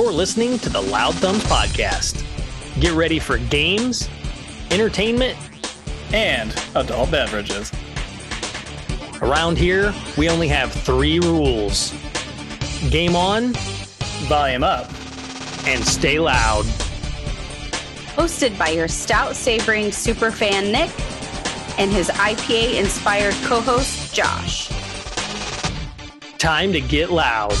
You're listening to the Loud Thumbs Podcast. Get ready for games, entertainment, and adult beverages. Around here, we only have three rules game on, volume up, and stay loud. Hosted by your stout savoring superfan Nick and his IPA inspired co host Josh. Time to get loud.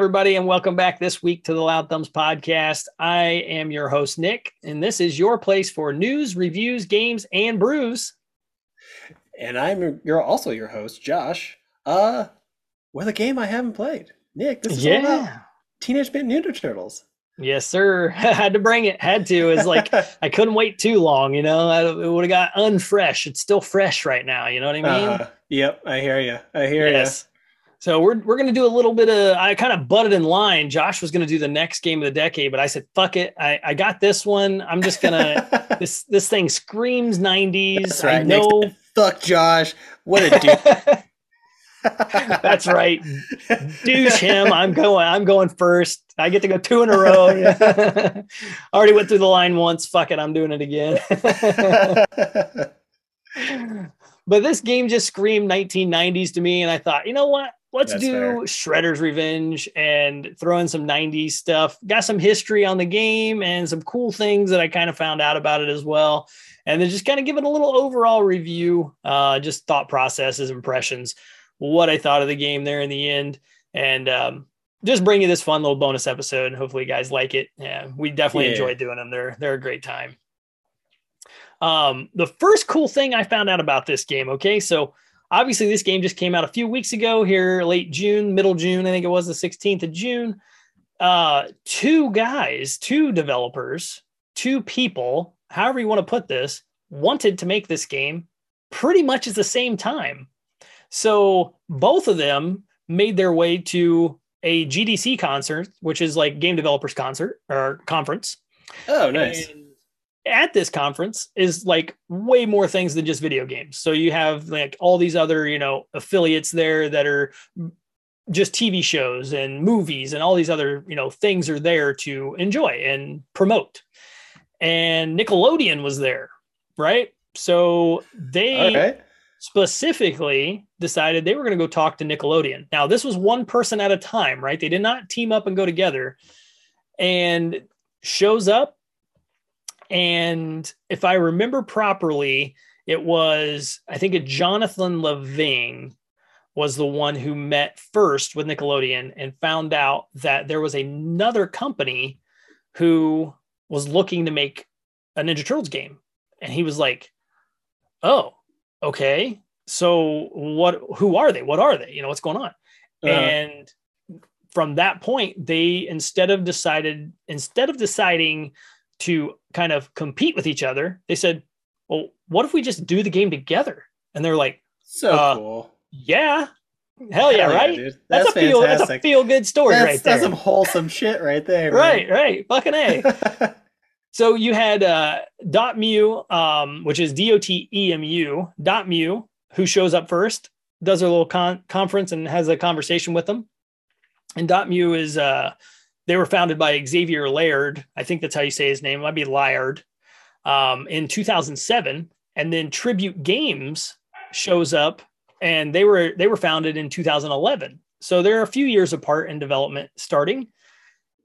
Everybody, and welcome back this week to the Loud Thumbs podcast. I am your host, Nick, and this is your place for news, reviews, games, and brews. And I'm you're also your host, Josh. Uh, with a game I haven't played. Nick, this is yeah. all about Teenage Mutant Ninja Turtles. Yes, sir. had to bring it. Had to. It's like I couldn't wait too long. You know, I, it would have got unfresh. It's still fresh right now. You know what I mean? Uh, yep, I hear you. I hear yes. you. So we're we're gonna do a little bit of I kind of butted in line. Josh was gonna do the next game of the decade, but I said, fuck it. I, I got this one. I'm just gonna this this thing screams 90s. Right. I know fuck Josh. What a dude. That's right. Douche him. I'm going. I'm going first. I get to go two in a row. Already went through the line once. Fuck it. I'm doing it again. but this game just screamed 1990s to me, and I thought, you know what? Let's That's do fair. Shredder's Revenge and throw in some 90s stuff. Got some history on the game and some cool things that I kind of found out about it as well. And then just kind of give it a little overall review, uh, just thought processes, impressions, what I thought of the game there in the end. And um, just bring you this fun little bonus episode. And hopefully you guys like it. Yeah, we definitely yeah. enjoyed doing them. They're they're a great time. Um, the first cool thing I found out about this game, okay, so Obviously, this game just came out a few weeks ago here, late June, middle June. I think it was the 16th of June. Uh, two guys, two developers, two people, however you want to put this, wanted to make this game pretty much at the same time. So both of them made their way to a GDC concert, which is like game developers concert or conference. Oh, nice. And at this conference is like way more things than just video games. So you have like all these other, you know, affiliates there that are just TV shows and movies and all these other, you know, things are there to enjoy and promote. And Nickelodeon was there, right? So they specifically decided they were going to go talk to Nickelodeon. Now, this was one person at a time, right? They did not team up and go together. And shows up and if I remember properly, it was, I think, a Jonathan Lavigne was the one who met first with Nickelodeon and found out that there was another company who was looking to make a Ninja Turtles game. And he was like, oh, okay. So what, who are they? What are they? You know, what's going on? Uh-huh. And from that point, they, instead of decided, instead of deciding to kind of compete with each other, they said, well, what if we just do the game together? And they're like, so uh, cool. Yeah. Hell yeah, Hell right? Yeah, that's, that's, a feel that's a feel good story that's, right there. That's some wholesome shit right there. Right, right. Fucking A. so you had uh Dotemu, um, which is D-O-T-E-M-U, Dotemu, who shows up first, does a little con- conference and has a conversation with them. And Dotemu is uh they were founded by Xavier Laird. I think that's how you say his name. It might be Laird. Um, in 2007, and then Tribute Games shows up, and they were they were founded in 2011. So they're a few years apart in development starting,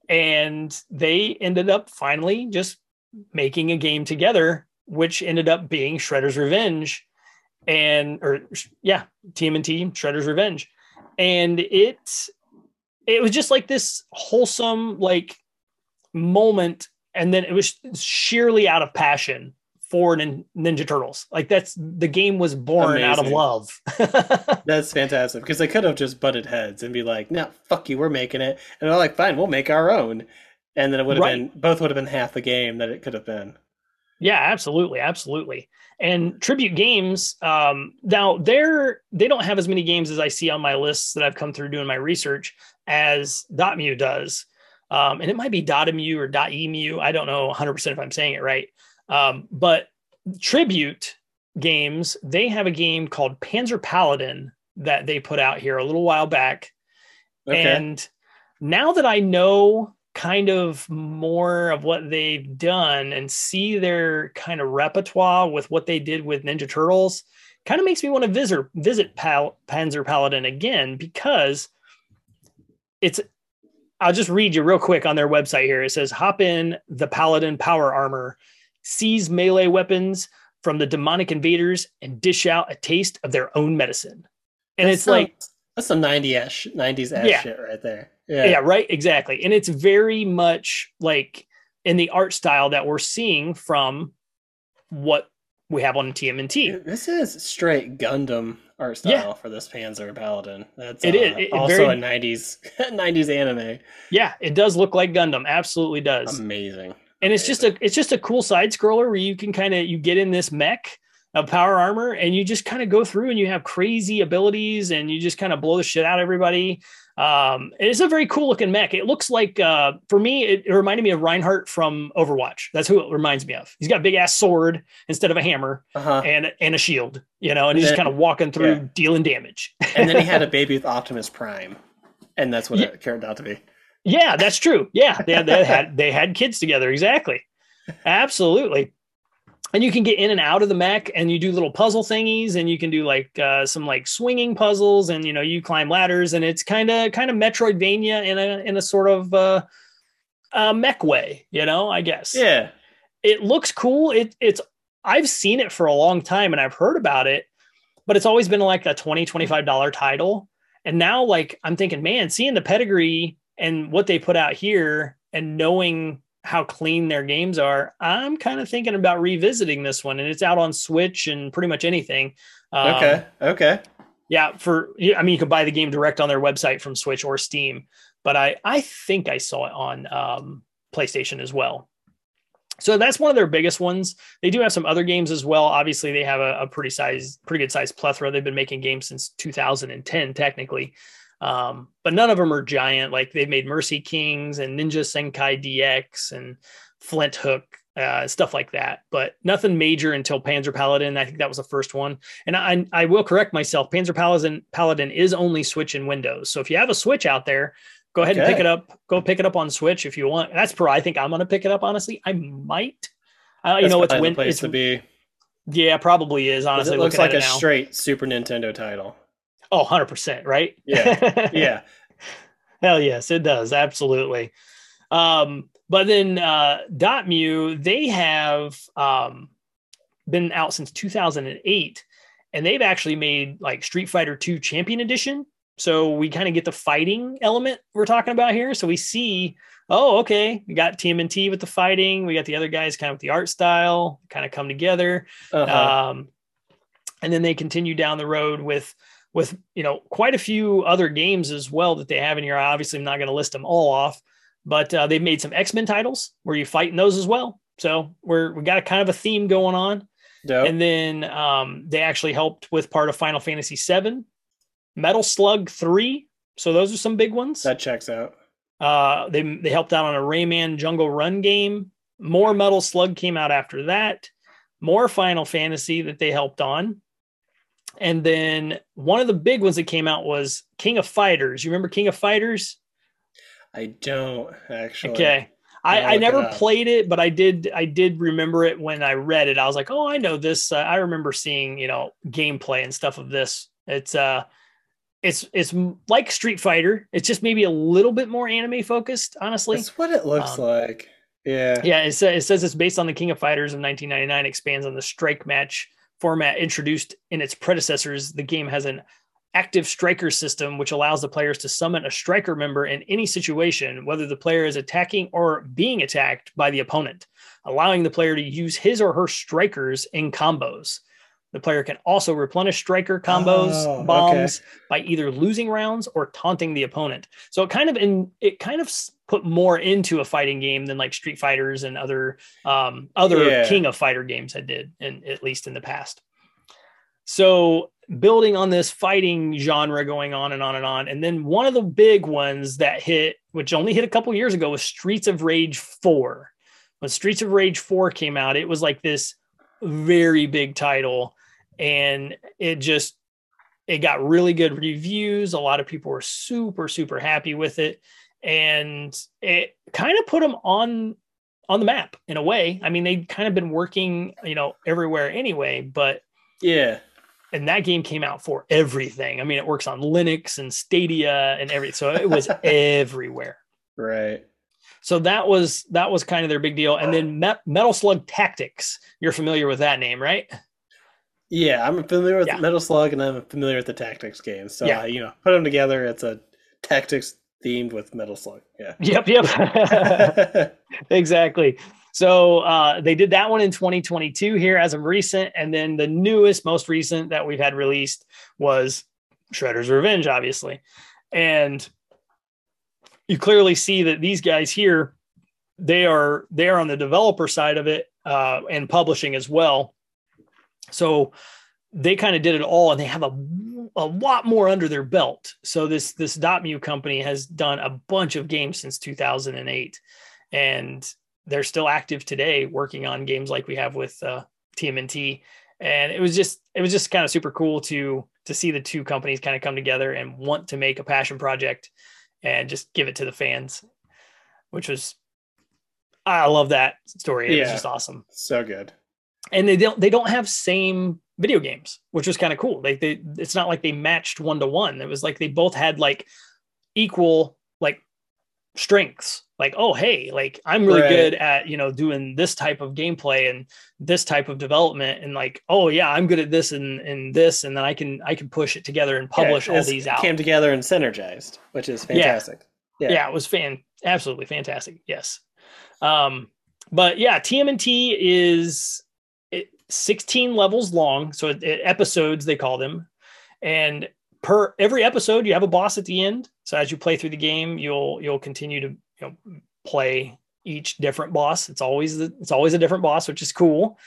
and they ended up finally just making a game together, which ended up being Shredder's Revenge, and or yeah, TMNT Shredder's Revenge, and it it was just like this wholesome like moment and then it was sheerly out of passion for ninja turtles. Like that's the game was born Amazing. out of love. That's fantastic because they could have just butted heads and be like no fuck you we're making it. And they're like fine we'll make our own. And then it would have right. been both would have been half the game that it could have been. Yeah absolutely absolutely. And tribute games um, now they're they don't have as many games as i see on my lists that i've come through doing my research as Dotemu does. um, and it might be .emu or .emu. I don't know 100% if I'm saying it right. Um, but Tribute games, they have a game called Panzer Paladin that they put out here a little while back. Okay. And now that I know kind of more of what they've done and see their kind of repertoire with what they did with Ninja Turtles, kind of makes me want to visit visit Pal- Panzer Paladin again because it's I'll just read you real quick on their website here. It says hop in the Paladin power armor, seize melee weapons from the demonic invaders and dish out a taste of their own medicine. And that's it's some, like that's some 90s 90s ass yeah. shit right there. Yeah. yeah, right, exactly. And it's very much like in the art style that we're seeing from what we have on TMNT. This is straight Gundam art style yeah. for this Panzer Paladin. That's it uh, is it, also very, a '90s '90s anime. Yeah, it does look like Gundam. Absolutely does. Amazing. And it's just a it's just a cool side scroller where you can kind of you get in this mech of power armor and you just kind of go through and you have crazy abilities and you just kind of blow the shit out of everybody. Um, it's a very cool looking mech. It looks like, uh, for me, it, it, reminded me of Reinhardt from Overwatch. That's who it reminds me of. He's got a big ass sword instead of a hammer uh-huh. and and a shield, you know, and, he's then, just kind of walking through yeah. dealing damage. and then he had a baby with Optimus Prime, and that's what yeah. it turned out to be. Yeah, that's true. Yeah, they had, they had they had kids together. Exactly, absolutely and you can get in and out of the mech and you do little puzzle thingies and you can do like uh, some like swinging puzzles and you know you climb ladders and it's kind of kind of metroidvania in a in a sort of uh, uh mech way you know i guess. Yeah. It looks cool. It it's i've seen it for a long time and i've heard about it but it's always been like a 20 25 dollar title. And now like i'm thinking man seeing the pedigree and what they put out here and knowing how clean their games are, I'm kind of thinking about revisiting this one, and it's out on Switch and pretty much anything. Um, okay. Okay. Yeah. For I mean, you can buy the game direct on their website from Switch or Steam, but I I think I saw it on um, PlayStation as well. So that's one of their biggest ones. They do have some other games as well. Obviously, they have a, a pretty size, pretty good size plethora. They've been making games since 2010, technically. Um, but none of them are giant. Like they've made Mercy Kings and Ninja Senki DX and Flinthook, uh, stuff like that. But nothing major until Panzer Paladin. I think that was the first one. And I, I will correct myself. Panzer Paladin Paladin is only Switch and Windows. So if you have a Switch out there, go ahead okay. and pick it up. Go pick it up on Switch if you want. That's pro. I think I'm going to pick it up. Honestly, I might. Uh, you know, it's win- place it's, to be. Yeah, probably is. Honestly, it looks like a straight Super Nintendo title. Oh, 100%, right? Yeah. Yeah. Hell yes, it does. Absolutely. Um, but then uh, Dotemu, they have um, been out since 2008, and they've actually made like Street Fighter 2 Champion Edition. So we kind of get the fighting element we're talking about here. So we see, oh, okay, we got TMNT with the fighting. We got the other guys kind of with the art style, kind of come together. Uh-huh. Um, and then they continue down the road with with you know quite a few other games as well that they have in here. Obviously, I'm not going to list them all off, but uh, they've made some X Men titles where you fight in those as well. So we're we got a kind of a theme going on. Dope. And then um, they actually helped with part of Final Fantasy VII, Metal Slug Three. So those are some big ones. That checks out. Uh, they they helped out on a Rayman Jungle Run game. More Metal Slug came out after that. More Final Fantasy that they helped on. And then one of the big ones that came out was King of Fighters. You remember King of Fighters? I don't actually. Okay. I, I never played it, but I did. I did remember it when I read it. I was like, "Oh, I know this." Uh, I remember seeing, you know, gameplay and stuff of this. It's uh, it's it's like Street Fighter. It's just maybe a little bit more anime focused. Honestly, that's what it looks um, like. Yeah, yeah. It, it says it's based on the King of Fighters of 1999. Expands on the strike match format introduced in its predecessors, the game has an active striker system, which allows the players to summon a striker member in any situation, whether the player is attacking or being attacked by the opponent, allowing the player to use his or her strikers in combos. The player can also replenish striker combos, oh, bombs okay. by either losing rounds or taunting the opponent. So it kind of in it kind of put more into a fighting game than like Street Fighters and other um, other yeah. King of Fighter games had did, and at least in the past. So building on this fighting genre going on and on and on, and then one of the big ones that hit which only hit a couple years ago, was Streets of Rage 4. When Streets of Rage 4 came out, it was like this very big title and it just it got really good reviews. A lot of people were super super happy with it and it kind of put them on on the map in a way. I mean, they'd kind of been working, you know, everywhere anyway, but yeah. And that game came out for everything. I mean, it works on Linux and Stadia and everything. So it was everywhere. Right. So that was that was kind of their big deal. And then Metal Slug Tactics. You're familiar with that name, right? Yeah, I'm familiar with yeah. Metal Slug, and I'm familiar with the Tactics games. So yeah. Uh, you know, put them together. It's a tactics themed with Metal Slug. Yeah. Yep. Yep. exactly. So uh, they did that one in 2022 here as of recent, and then the newest, most recent that we've had released was Shredder's Revenge, obviously, and you clearly see that these guys here, they are they are on the developer side of it uh, and publishing as well. So they kind of did it all, and they have a a lot more under their belt. So this this Dotemu company has done a bunch of games since 2008, and they're still active today, working on games like we have with uh, TMNT. And it was just it was just kind of super cool to to see the two companies kind of come together and want to make a passion project and just give it to the fans, which was I love that story. It yeah, was just awesome. So good. And they don't they don't have same video games, which was kind of cool. Like they, it's not like they matched one to one. It was like they both had like equal like strengths. Like, oh hey, like I'm really right. good at you know doing this type of gameplay and this type of development, and like, oh yeah, I'm good at this and and this, and then I can I can push it together and publish yeah, all these out. Came together and synergized, which is fantastic. Yeah, yeah, yeah it was fan absolutely fantastic. Yes. Um, but yeah, TMNT is 16 levels long. So it, it, episodes, they call them. And per every episode, you have a boss at the end. So as you play through the game, you'll you'll continue to you know, play each different boss. It's always the, it's always a different boss, which is cool.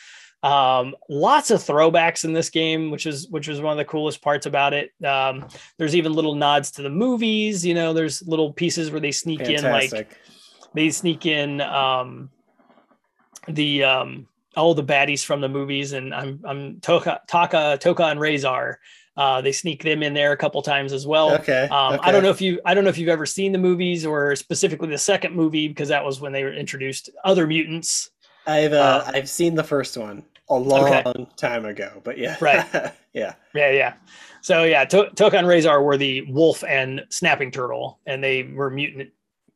Um, lots of throwbacks in this game, which is which was one of the coolest parts about it. Um, there's even little nods to the movies. You know, there's little pieces where they sneak Fantastic. in like they sneak in um, the um, all the baddies from the movies, and I'm I'm Tokka Taka Tokka and Rahzar. Uh, they sneak them in there a couple times as well. Okay, um, okay. I don't know if you I don't know if you've ever seen the movies or specifically the second movie because that was when they were introduced other mutants. I've uh, uh, I've seen the first one a long okay. time ago, but yeah, right, yeah, yeah, yeah. So yeah, to- Tokka and Rahzar were the wolf and snapping turtle, and they were mutant.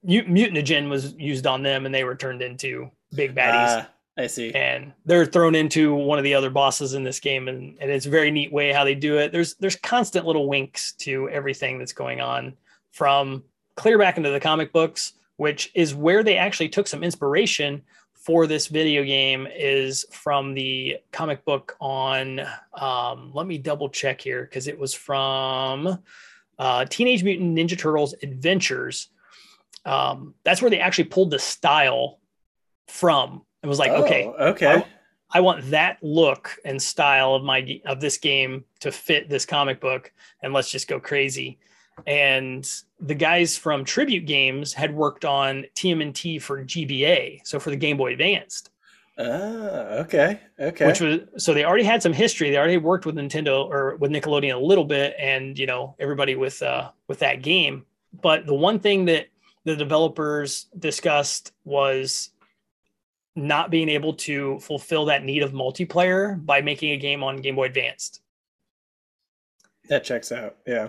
Mutanogen was used on them, and they were turned into big baddies. I see. And they're thrown into one of the other bosses in this game, and, and it's a very neat way how they do it. There's there's constant little winks to everything that's going on from clear back into the comic books, which is where they actually took some inspiration for this video game is from the comic book on um, let me double check here because it was from uh, teenage mutant ninja turtles adventures um, that's where they actually pulled the style from it was like, oh, okay, okay. I, I, want that look and style of my of this game to fit this comic book, and let's just go crazy. And the guys from Tribute Games had worked on TMNT for GBA, so for the Game Boy Advanced. Ah, okay, okay. Which was so they already had some history. They already worked with Nintendo or with Nickelodeon a little bit, and you know everybody with uh, with that game. But the one thing that the developers discussed was not being able to fulfill that need of multiplayer by making a game on Game Boy Advanced. That checks out. Yeah.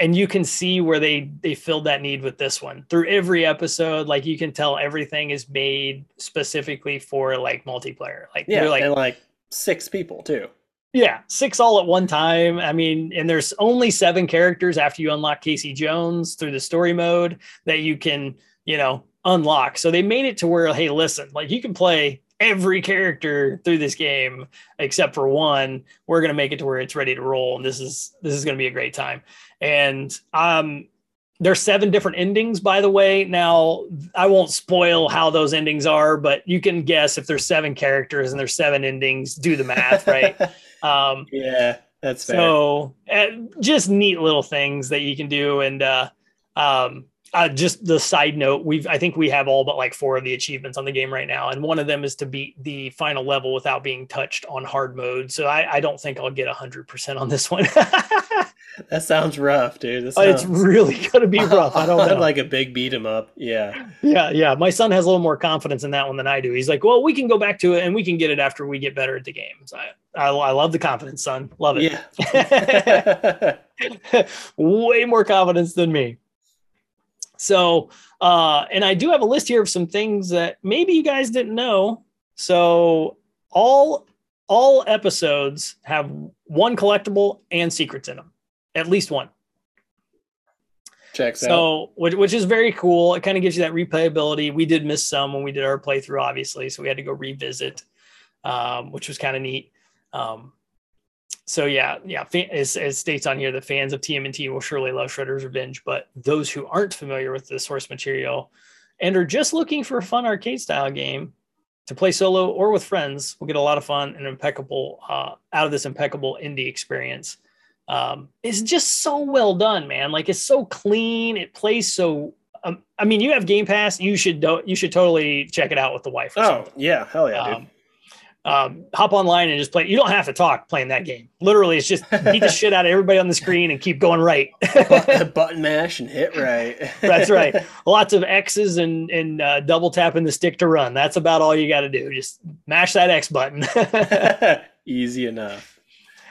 And you can see where they they filled that need with this one. Through every episode, like you can tell everything is made specifically for like multiplayer. Like yeah, like, and like six people too. Yeah, six all at one time. I mean, and there's only seven characters after you unlock Casey Jones through the story mode that you can, you know, unlock. So they made it to where, hey, listen, like you can play every character through this game except for one. We're gonna make it to where it's ready to roll, and this is this is gonna be a great time. And um, there's seven different endings, by the way. Now I won't spoil how those endings are, but you can guess if there's seven characters and there's seven endings. Do the math, right? um, yeah, that's fair. So uh, just neat little things that you can do, and uh, um, uh, just the side note, we've I think we have all but like four of the achievements on the game right now, and one of them is to beat the final level without being touched on hard mode. So I, I don't think I'll get hundred percent on this one. that sounds rough, dude. Sounds... It's really gonna be rough. I don't know. like a big beat 'em up. Yeah. Yeah, yeah. My son has a little more confidence in that one than I do. He's like, well, we can go back to it and we can get it after we get better at the game. So I, I, I love the confidence, son. Love it. Yeah. Way more confidence than me. So, uh, and I do have a list here of some things that maybe you guys didn't know. So, all all episodes have one collectible and secrets in them, at least one. Checks so, out. Which, which is very cool. It kind of gives you that replayability. We did miss some when we did our playthrough, obviously, so we had to go revisit, um, which was kind of neat. Um, so yeah, yeah, as, as states on here, the fans of TMNT will surely love Shredder's Revenge, but those who aren't familiar with the source material and are just looking for a fun arcade style game to play solo or with friends will get a lot of fun and impeccable uh, out of this impeccable indie experience. Um, it's just so well done, man. Like it's so clean. It plays so. Um, I mean, you have Game Pass. You should do, you should totally check it out with the wife. oh something. yeah, hell yeah, um, um, hop online and just play. You don't have to talk playing that game. Literally, it's just beat the shit out of everybody on the screen and keep going right. Button mash and hit right. That's right. Lots of X's and and uh, double tapping the stick to run. That's about all you got to do. Just mash that X button. Easy enough.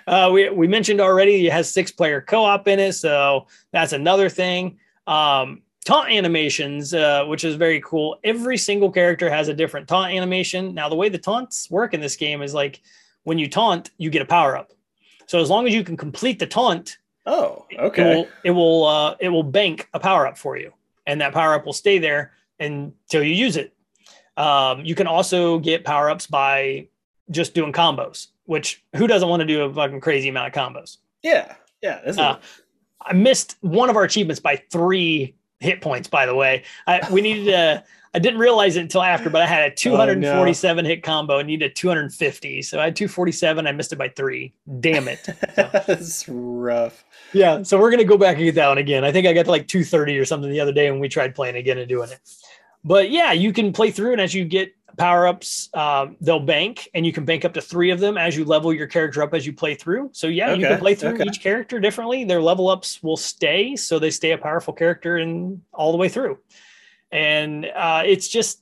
Uh, we we mentioned already it has six player co op in it, so that's another thing. Um, taunt animations, uh, which is very cool. Every single character has a different taunt animation. Now, the way the taunts work in this game is like when you taunt, you get a power up. So as long as you can complete the taunt, oh, okay, it will it will, uh, it will bank a power up for you, and that power up will stay there until you use it. Um, you can also get power ups by just doing combos, which who doesn't want to do a fucking crazy amount of combos? Yeah, yeah. Uh, I missed one of our achievements by three hit points, by the way. I, we needed a, I didn't realize it until after, but I had a 247 oh, no. hit combo and needed 250. So I had 247. I missed it by three. Damn it. So. That's rough. Yeah. So we're going to go back and get that one again. I think I got to like 230 or something the other day when we tried playing again and doing it. But yeah, you can play through and as you get power ups, um, they'll bank and you can bank up to three of them as you level your character up as you play through. So yeah, okay. you can play through okay. each character differently. Their level ups will stay, so they stay a powerful character and all the way through. And uh, it's just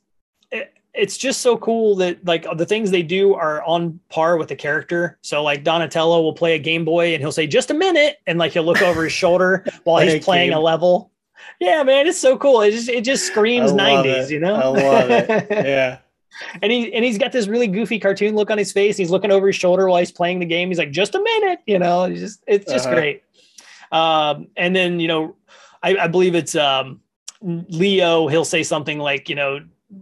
it, it's just so cool that like the things they do are on par with the character. So like Donatello will play a Game Boy and he'll say just a minute, and like he'll look over his shoulder while he's playing a level. Yeah, man, it's so cool. It just it just screams nineties, you know. I love it. Yeah and he and he's got this really goofy cartoon look on his face. He's looking over his shoulder while he's playing the game. He's like, "Just a minute," you know. It's just it's just uh-huh. great. Um, and then you know, I, I believe it's um, Leo. He'll say something like, you know,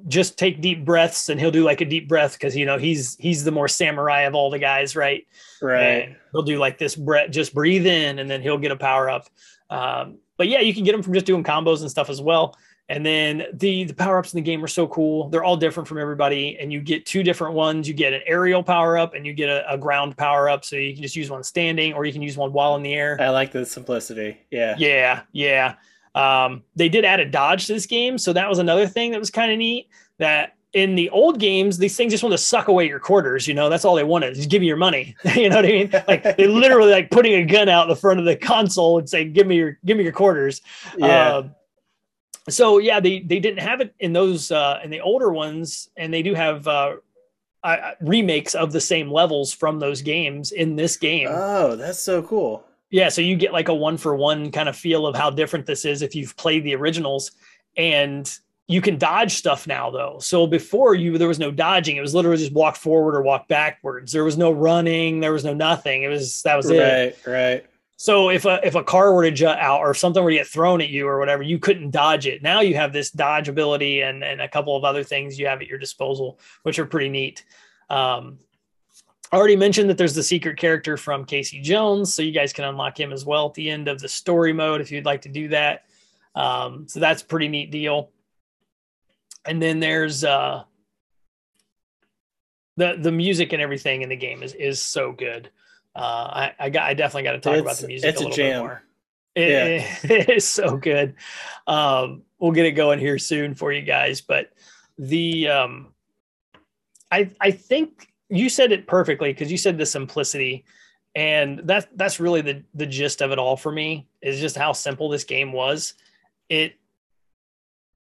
just take deep breaths, and he'll do like a deep breath because you know he's he's the more samurai of all the guys, right? Right. And he'll do like this breath, just breathe in, and then he'll get a power up. Um, but yeah, you can get them from just doing combos and stuff as well. And then the the power ups in the game are so cool. They're all different from everybody, and you get two different ones. You get an aerial power up, and you get a, a, ground power up. So you can just use one standing, or you can use one while in the air. I like the simplicity. Yeah, yeah, yeah. Um, they did add a dodge to this game, so that was another thing that was kind of neat. That in the old games, these things just want to suck away your quarters. You know, that's all they wanted. Just give me your money. you know what I mean? Like they literally like putting a gun out in the front of the console and saying, "Give me your, give me your quarters." Yeah. Uh, so yeah, they they didn't have it in those uh, in the older ones, and they do have uh, uh, remakes of the same levels from those games in this game. Oh, that's so cool. Yeah, so you get like a one for one kind of feel of how different this is if you've played the originals, and you can dodge stuff now though. So before you there was no dodging; it was literally just walk forward or walk backwards. There was no running. There was no nothing. It was that was right, it. Right, right. So if a if a car were to jut out or something were to get thrown at you or whatever, you couldn't dodge it. Now you have this dodge ability and and a couple of other things you have at your disposal, which are pretty neat. Um, I already mentioned that there's the secret character from Casey Jones, so you guys can unlock him as well at the end of the story mode if you'd like to do that. Um, so that's a pretty neat deal. And then there's uh, the the music and everything in the game is is so good. Uh, I, I got I definitely got to talk it's, about the music. It's a, a jam. More. It, Yeah. it is so good. Um, we'll get it going here soon for you guys. But the um, I I think you said it perfectly because you said the simplicity, and that's that's really the the gist of it all for me is just how simple this game was. It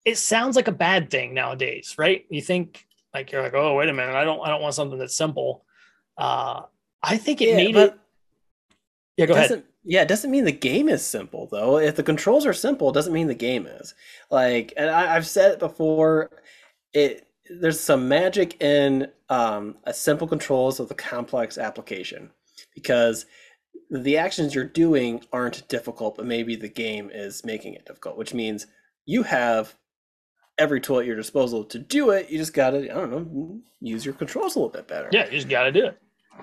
it sounds like a bad thing nowadays, right? You think like you're like, oh wait a minute, I don't I don't want something that's simple. Uh, I think it Yeah, made but it. Yeah, go ahead. yeah it doesn't mean the game is simple though if the controls are simple it doesn't mean the game is like and I, i've said it before it there's some magic in um, a simple controls of the complex application because the actions you're doing aren't difficult but maybe the game is making it difficult which means you have every tool at your disposal to do it you just gotta i don't know use your controls a little bit better Yeah, you just got to do it.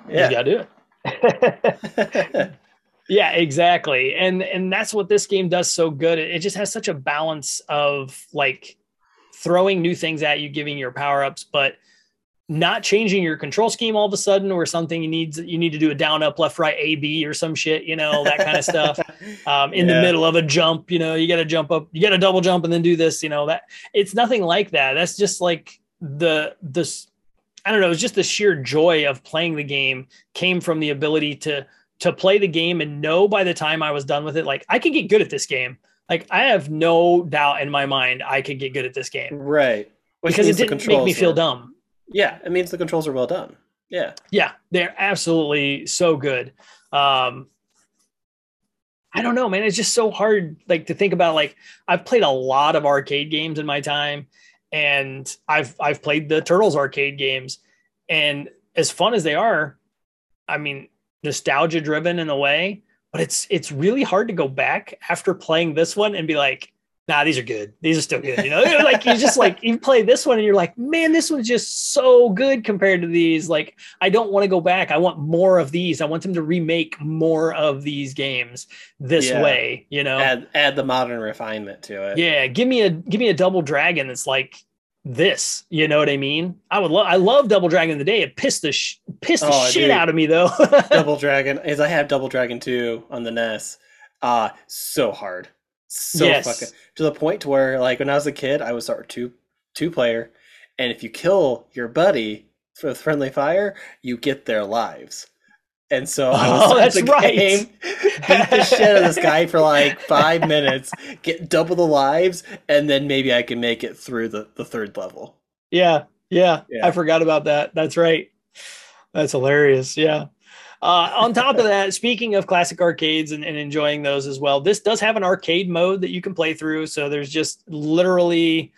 You yeah just got to do it. yeah, exactly. And and that's what this game does so good. It, it just has such a balance of like throwing new things at you, giving your power ups, but not changing your control scheme all of a sudden or something you need you need to do a down up left right a b or some shit you know that kind of stuff um, in the middle of a jump you know you got to jump up you got to double jump and then do this you know that it's nothing like that that's just like the this i don't know it was just the sheer joy of playing the game came from the ability to to play the game and know by the time i was done with it like i could get good at this game like i have no doubt in my mind i could get good at this game right Which because it didn't make me feel were- dumb Yeah, it means the controls are well done. Yeah. Yeah, they're absolutely so good. Um, I don't know, man. It's just so hard, like to think about. Like I've played a lot of arcade games in my time, and I've I've played the Turtles arcade games, and as fun as they are, I mean, nostalgia driven in a way. But it's it's really hard to go back after playing this one and be like, nah, these are good. These are still good. You know, like you just like you play this one and you're like, man, this one's just so good compared to these. Like, I don't want to go back. I want more of these. I want them to remake more of these games this Yeah. way. You know, Add add the modern refinement to it. yeah. Give me a give me a double dragon that's like this. You know what I mean? I would love. I love Double Dragon the day. It pissed the sh- pissed the Oh, shit dude. out of me though. Double Dragon, as I have Double Dragon 2 on the NES. Uh so hard. So Yes. fucking to the point to where like when I was a kid, I would start two two player, and if you kill your buddy with friendly fire, you get their lives. And so I Oh, was start that's the right. game, beat the shit out of this guy for like five minutes, get double the lives, and then maybe I can make it through the, the third level. Yeah, yeah, Yeah. I forgot about that. That's right. That's hilarious. Yeah. Uh, on top of that, speaking of classic arcades and, and enjoying those as well, this does have an arcade mode that you can play through. So there's just literally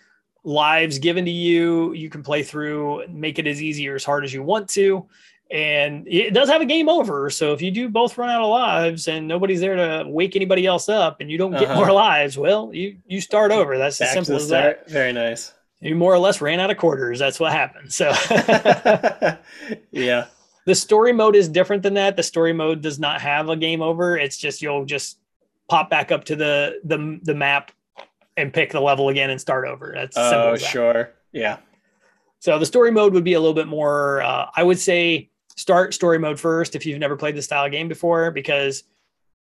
lives given to you. You can play through, make it as easy or as hard as you want to. And it does have a game over. So if you do both run out of lives and nobody's there to wake anybody else up and you don't get Uh-huh. more lives, well, you you start over. That's as Back to simple as that. Very nice. you more or less ran out of quarters. That's what happened. So yeah. The story mode is different than that. The story mode does not have a game over. It's just you'll just pop back up to the the the map and pick the level again and start over. That's simple Oh, sure. Yeah. So the story mode would be a little bit more. Uh, I would say start story mode first if you've never played this style of game before, because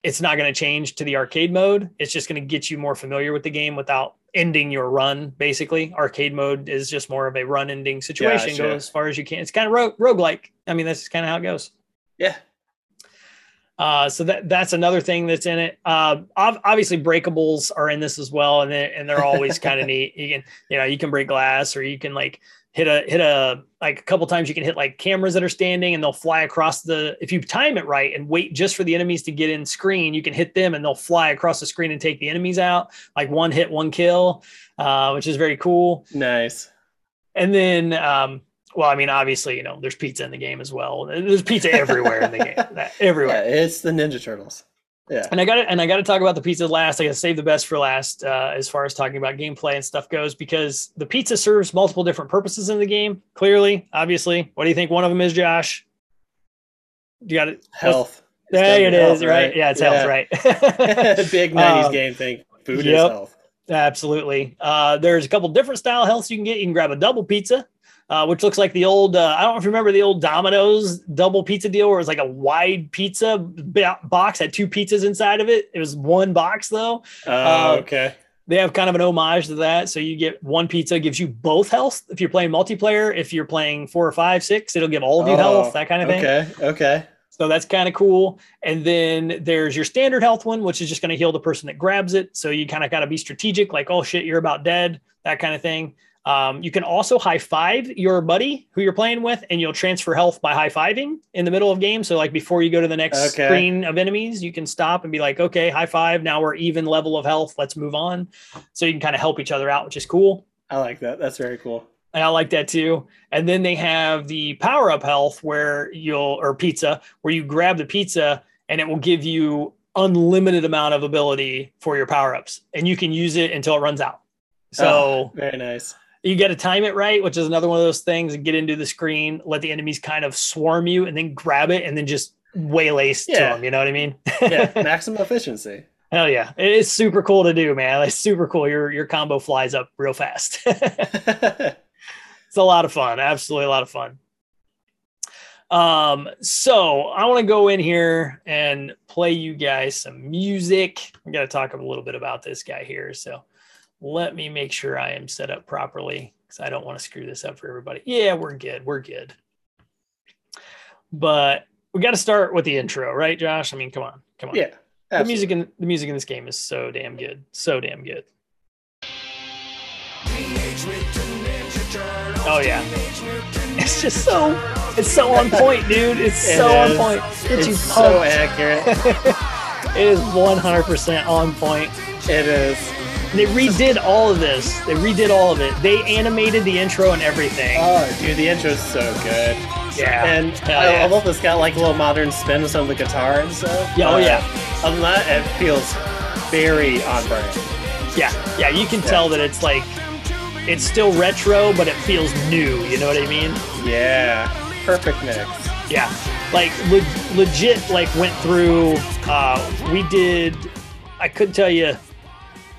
it's not going to change to the arcade mode. It's just going to get you more familiar with the game without ending your run. Basically, arcade mode is just more of a run ending situation. Gotcha. Go as far as you can. It's kind of rogue roguelike. I mean, that's kind of how it goes. Yeah. Uh, so that that's another thing that's in it. Uh, obviously, breakables are in this as well, and they're, and they're always kind of neat. You can you know you can break glass, or you can like hit a hit a like a couple times. You can hit like cameras that are standing, and they'll fly across the. If you time it right and wait just for the enemies to get in screen, you can hit them, and they'll fly across the screen and take the enemies out. Like one hit, one kill, uh, which is very cool. Nice. And then, um, well, I mean, obviously, you know, there's pizza in the game as well. There's pizza everywhere in the game, everywhere. Yeah, it's the Ninja Turtles. Yeah. And I got to and I got to talk about the pizza last. I got to save the best for last, uh, as far as talking about gameplay and stuff goes, because the pizza serves multiple different purposes in the game. Clearly, obviously, what do you think one of them is, Josh? You got it. Health. There it is, health, right? Yeah, it's health, right? The big 90s Um, game thing. Food yep. is health. Absolutely. Uh, there's a couple different style healths you can get. You can grab a double pizza, uh, which looks like the old. Uh, I don't know if you remember the old Domino's double pizza deal, where it was like a wide pizza bo- box had two pizzas inside of it. It was one box though. Oh, Uh, okay. They have kind of an homage to that. So you get one pizza gives you both health if you're playing multiplayer. If you're playing four or five, six, it'll give all of you Oh, health. That kind of thing. Okay. Okay. So that's kind of cool. And then there's your standard health one, which is just going to heal the person that grabs it. So you kind of got to be strategic, like, oh shit, you're about dead, that kind of thing. Um, you can also high five your buddy who you're playing with, and you'll transfer health by high fiving in the middle of game. So, like before you go to the next Okay. screen of enemies, you can stop and be like, okay, high five. Now we're even level of health. Let's move on. So you can kind of help each other out, which is cool. I like that. That's very cool. And I like that too. And then they have the power up health where you'll, or pizza, where you grab the pizza and it will give you unlimited amount of ability for your power ups and you can use it until it runs out. So Oh, very nice. You got to time it right, which is another one of those things and get into the screen, let the enemies kind of swarm you and then grab it and then just waylay to them. You know what I mean? Yeah. maximum efficiency. Hell yeah. It is super cool to do, man. It's super cool. Your, your combo flies up real fast. it's a lot of fun absolutely a lot of fun um so i want to go in here and play you guys some music we got to talk a little bit about this guy here so let me make sure i am set up properly because i don't want to screw this up for everybody. Yeah we're good we're good. But we got to start with the intro right josh? I mean come on come on. Yeah. the music in the music in this game is so damn good so damn good. Oh yeah. It's just so it's so on point dude. It's It so on is. point. Gets you It's so accurate. it is 100% on point. It is. They redid all of this they redid all of it they animated the intro and everything Oh, dude, the intro's so good. yeah And Hell I, yeah. I love this got like a little modern spin with some of the guitar and stuff. Yeah, oh, Uh, yeah. Other than that, it feels very on brand. yeah yeah you can tell that it's like it's still retro but it feels new you know what i mean Yeah. Perfect mix. Yeah, like le- legit. Like went through. Uh, we did. I couldn't tell you.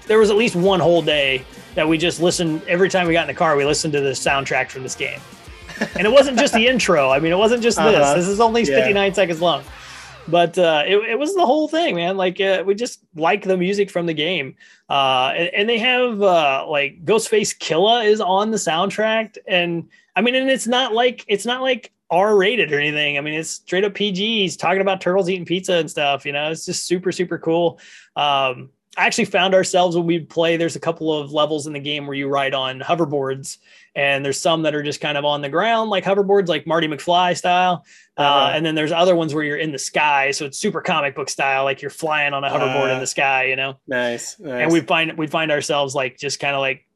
There was at least one whole day that we just listened. Every time we got in the car, we listened to the soundtrack from this game, and it wasn't just the intro. I mean, it wasn't just this. Uh-huh. This is only Yeah. 59 seconds long, but uh, it, it was the whole thing, man. Like uh, we just like the music from the game, uh, and, and they have uh, like Ghostface Killah is on the soundtrack, and I mean, and it's not like it's not like R rated or anything. I mean, it's straight up PG. He's talking about turtles eating pizza and stuff. You know, it's just super super cool. Um, actually found ourselves when we play. There's a couple of levels in the game where you ride on hoverboards, and there's some that are just kind of on the ground, like hoverboards, like Marty McFly style. Uh, Uh-huh. and then there's other ones where you're in the sky, so it's super comic book style, like you're flying on a hoverboard in Uh, the sky. You know Nice. nice. and we find we find ourselves like just kind of like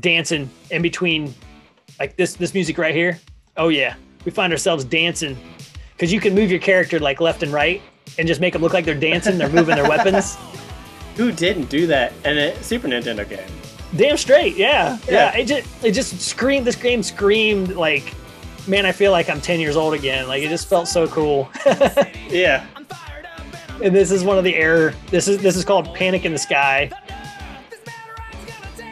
dancing in between like this this music right here oh yeah we find ourselves dancing because you can move your character like left and right and just make them look like they're dancing they're moving their weapons Who didn't do that in a Super Nintendo game? damn straight yeah, yeah Yeah. it just it just screamed this game screamed like man i feel like i'm 10 years old again like it just felt so cool Yeah. and this is one of the air this is this is called panic in the sky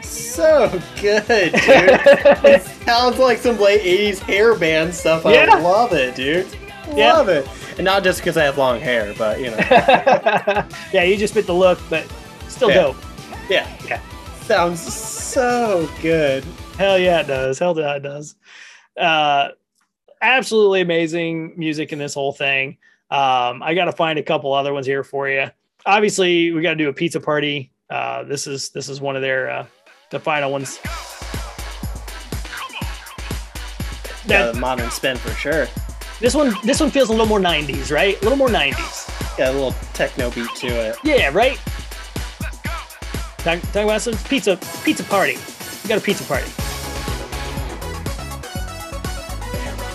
So good, dude. it sounds like some late 80s hair band stuff. I Yeah. love it, dude. Yeah. Love it. And not just because I have long hair, but you know. yeah you just fit the look but still Yeah. dope yeah. Yeah. Sounds so good. Hell yeah, it does. Hell yeah, it does. Uh, absolutely amazing music in this whole thing. Um, I got to find a couple other ones here for you. Obviously, we got to do a pizza party. Uh, this is this is one of their uh, the final ones. Yeah, That, the modern spin for sure. This one this one feels a little more 90s, right? A little more 90s. Got a little techno beat to it. Yeah, right. Talk, talking about some pizza pizza party. We got a pizza party.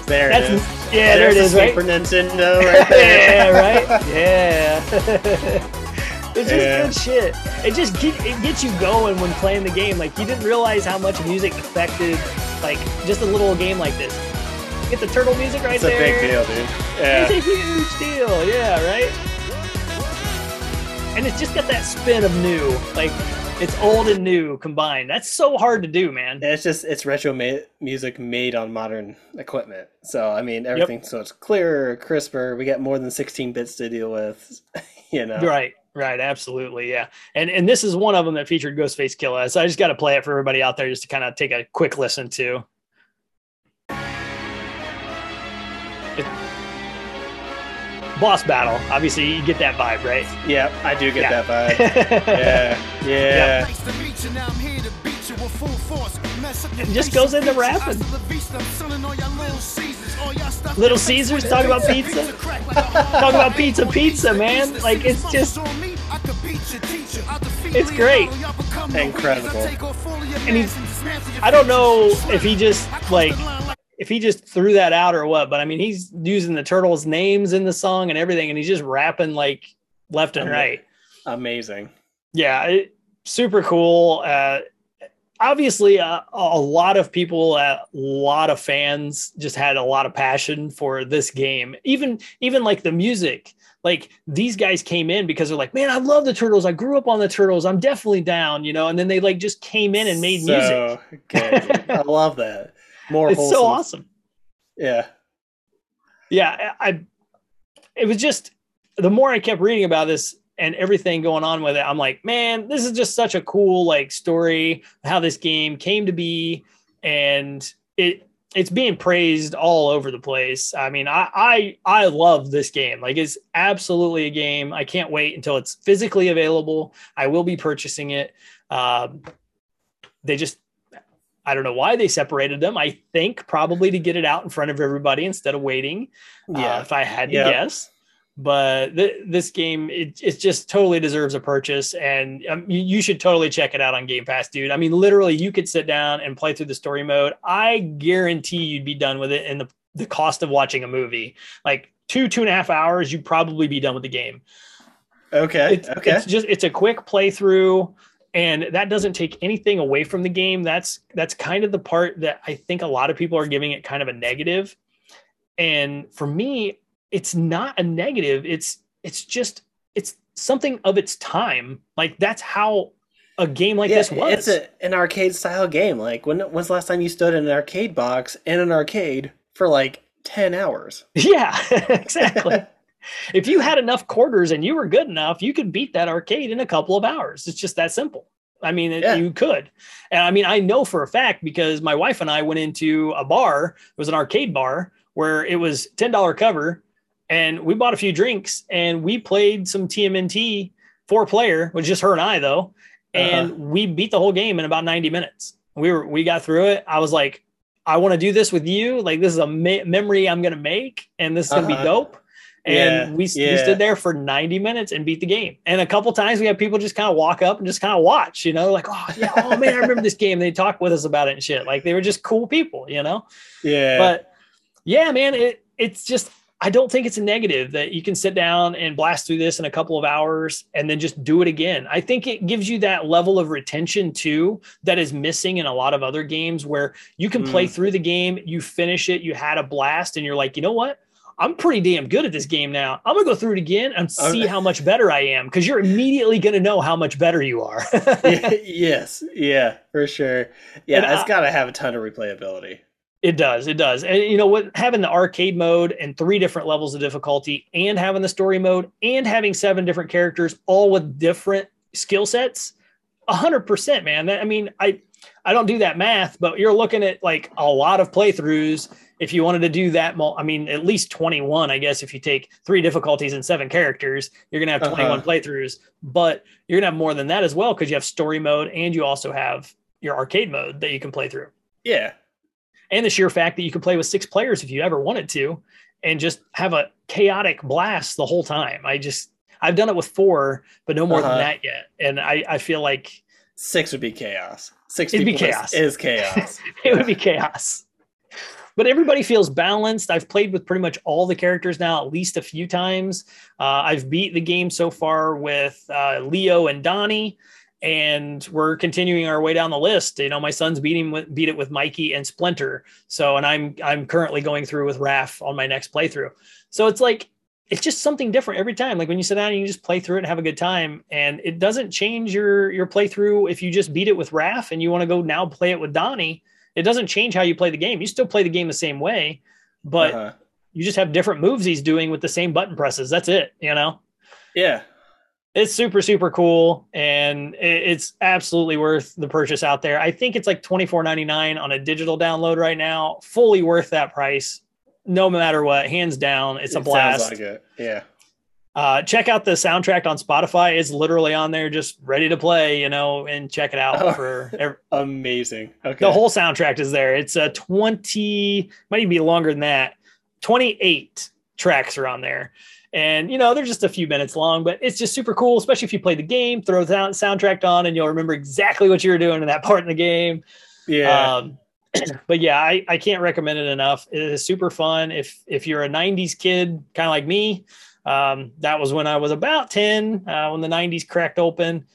There That's it is. yeah, there it is, right? Super Nintendo right there. yeah, right? Yeah. it's just Yeah. good shit. It just get, it gets you going when playing the game. Like you didn't realize how much music affected like just a little game like this. Get the turtle music right It's a big deal, dude. It's a huge deal. Yeah, right. And it's just got that spin of new. Like It's old and new combined. That's so hard to do, man. It's just it's retro ma- music made on modern equipment. So I mean everything so it's clearer, crisper. We got more than 16 bits to deal with. You know, Right, right, absolutely, yeah. And and this is one of them that featured Ghostface Killah. So I just got to play it for everybody out there just to kind of take a quick listen to. Boss battle. Obviously, you get that vibe, right? Yeah, I do get Yeah. that vibe. Yeah, yeah. Nice to meet you. Now I'm here to beat you with full force. Mess up your It just goes and into beat rapping. Hasta la vista. I'm selling all your little Caesars. All y'all stuff Little that Caesars, makes talk about pizza. pizza crack like a hard Talk about pizza, pizza, man. Like, it's just- focus on me. I could beat your teacher. I'll defeat It's great. Y'all become the Incredible. weakest. I take off all of your And he's- mans and dismantle your I don't know if he just I cross like the line like if he just threw that out or what, but I mean he's using the turtles' names in the song and everything, and he's just rapping like left and right. Amazing. Yeah, it, super cool. Uh, obviously, uh, a lot of people, a lot of fans, just had a lot of passion for this game. Even even like the music. Like these guys came in because they're like, man, I love the turtles. I grew up on the turtles. I'm definitely down, you know. And then they like just came in and made music. So good. I love that. More It's wholesome. so awesome. Yeah. yeah I, I it was just the more i kept reading about this and everything going on with it i'm like man this is just such a cool like story how this game came to be and it it's being praised all over the place i mean i i i love this game like it's absolutely a game i can't wait until it's physically available i will be purchasing it um they just I don't know why they separated them. I think probably to get it out in front of everybody instead of waiting. Yeah. uh, if I had to Yeah. guess. But th- this game, it, it just totally deserves a purchase, and um, you, you should totally check it out on Game Pass, dude. I mean, literally, you could sit down and play through the story mode. I guarantee you'd be done with it in the the cost of watching a movie. Like two two and a half hours, you'd probably be done with the game okay. it's, okay. it's just it's a quick playthrough and that doesn't take anything away from the game. That's that's kind of the part that i think a lot of people are giving it kind of a negative. And for me it's not a negative. It's it's just it's something of its time. Like that's how a game like this was It's a, an arcade style game. Like when when's the last time you stood in an arcade box in an arcade for like ten hours? yeah exactly if you had enough quarters and you were good enough, you could beat that arcade in a couple of hours. It's just that simple. I mean, Yeah. you could. And I mean, I know for a fact because my wife and I went into a bar, it was an arcade bar where it was $10 cover and we bought a few drinks and we played some TMNT four player, with just her and I though. And Uh-huh. we beat the whole game in about 90 minutes. We were, we got through it. I was like, I want to do this with you. Like, this is a me- memory I'm going to make and this is going to Uh-huh. be dope. And Yeah, we, we stood there for 90 minutes and beat the game. And a couple times we had people just kind of walk up and just kind of watch, you know, like, oh, yeah, oh man, I remember this game. They talked with us about it and shit. Like they were just cool people, you know? Yeah. But yeah, man, it, it's just, I don't think it's a negative that you can sit down and blast through this in a couple of hours and then just do it again. I think it gives you that level of retention too that is missing in a lot of other games where you can play Mm. through the game, you finish it, you had a blast, and you're like, you know what? I'm pretty damn good at this game now. I'm gonna go through it again and oh, see Okay. how much better I am because you're immediately gonna know how much better you are. yes. Yeah. For sure. Yeah. And it's I- got to have a ton of replayability. It does. It does. And you know what? Having the arcade mode and three different levels of difficulty, and having the story mode, and having seven different characters, all with different skill sets, a hundred percent, man. That, I mean, I I don't do that math, but you're looking at like a lot of playthroughs. If you wanted to do that, I mean, at least 21, I guess. If you take three difficulties and seven characters, you're gonna have 21 Uh-huh. playthroughs. But you're gonna have more than that as well because you have story mode and you also have your arcade mode that you can play through Yeah. and the sheer fact that you can play with six players if you ever wanted to and just have a chaotic blast the whole time i just i've done it with four but no more Uh-huh. than that yet and i i feel like Six would be chaos. Six It'd be chaos. is chaos. it would be chaos but everybody feels balanced. I've played with pretty much all the characters now at least a few times. Uh, i've beat the game so far with uh, leo and donnie and we're continuing our way down the list. You know my son's beating beat it with mikey and splinter. So and i'm i'm currently going through with Raph on my next playthrough. So it's like it's just something different every time. Like when you sit down, and you just play through it and have a good time, and it doesn't change your your playthrough if you just beat it with Raph and you want to go now play it with Donnie. It doesn't change how you play the game. You still play the game the same way, but Uh-huh. you just have different moves he's doing with the same button presses. That's it. You know, yeah, it's super super cool, and it's absolutely worth the purchase out there. I think it's like twenty four ninety nine on a digital download right now. Fully worth that price, no matter what. Hands down, it's a It blast. Like it. Yeah. Uh, check out the soundtrack on Spotify. It's literally on there, just ready to play, you know, and check it out Oh. for ev- Amazing. Okay. the whole soundtrack is there. It's a 20, might even be longer than that. 28 tracks are on there. And, you know, they're just a few minutes long, but it's just super cool, especially if you play the game, throw the soundtrack on, and you'll remember exactly what you were doing in that part in the game. Yeah. Um, but yeah, I, I can't recommend it enough. It is super fun. If if you're a '90s kid, kind of like me, um, that was when I was about 10 uh, when the '90s cracked open.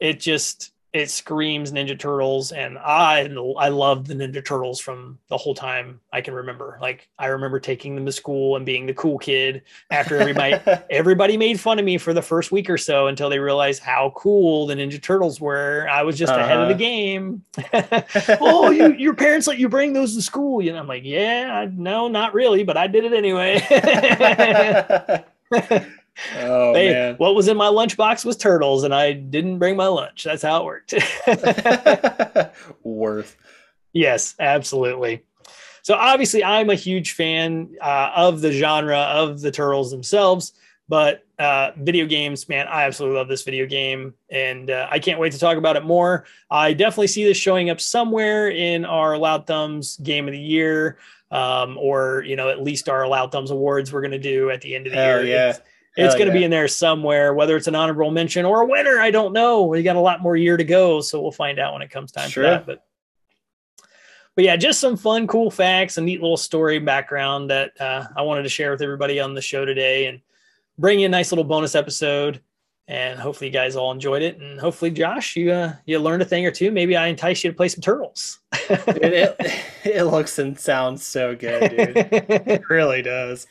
It just it screams Ninja Turtles, and I I love the Ninja Turtles from the whole time I can remember. Like I remember taking them to school and being the cool kid after everybody everybody made fun of me for the first week or so until they realized how cool the Ninja Turtles were. I was just ahead of the Uh-huh. game. oh, you, your parents let you bring those to school. You know, I'm like, yeah, no, not really, but I did it anyway. oh Hey, man. what was in my lunchbox was turtles, and I didn't bring my lunch. That's how it worked. Worth. yes, absolutely. So obviously, I'm a huge fan uh, of the genre of the turtles themselves. But uh, video games, man, I absolutely love this video game, and uh, I can't wait to talk about it more. I definitely see this showing up somewhere in our Loud Thumbs Game of the Year, um, or you know, at least our Loud Thumbs Awards we're going to do at the end of the Hell year. yeah. It's, it's going to be in there somewhere, whether it's an honorable mention or a winner. I don't know. We got a lot more year to go, so we'll find out when it comes time Sure. for that. But but yeah, just some fun, cool facts, a neat little story background that uh, I wanted to share with everybody on the show today, and bring you a nice little bonus episode. And hopefully, you guys all enjoyed it. And hopefully, Josh, you uh, you learned a thing or two. Maybe I entice you to play some turtles. Dude, it, it looks and sounds so good, dude. It really does.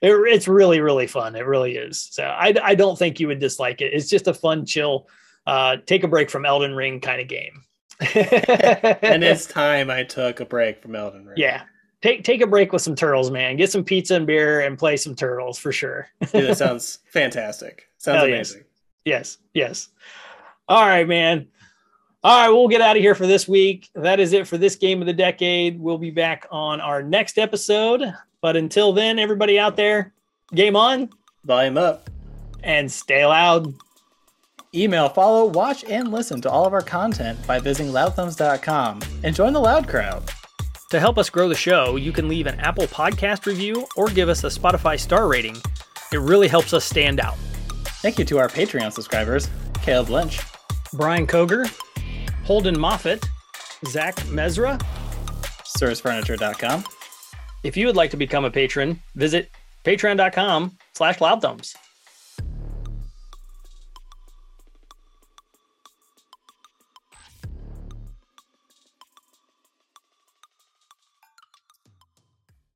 It, it's really really fun it really is so I, I don't think you would dislike it it's just a fun chill uh take a break from elden ring kind of game And it's time I took a break from Elden Ring. yeah take take a break with some turtles man get some pizza and beer and play some turtles for sure Dude, that sounds fantastic. Sounds Hell yes. amazing. yes yes all right man all right we'll get out of here for this week that is it for this game of the decade we'll be back on our next episode but until then everybody out there game on Volume up. and stay loud Email, follow, watch, and listen to all of our content by visiting loudthumbs.com and join the loud crowd. To help us grow the show, you can leave an Apple Podcast review or give us a Spotify star rating. It really helps us stand out. Thank you to our Patreon subscribers, Caleb Lynch, Brian Koger, Holden Moffat, Zach Mezra. sirsfurniture.com, If you would like to become a patron, visit patreon.com slash loudthumbs.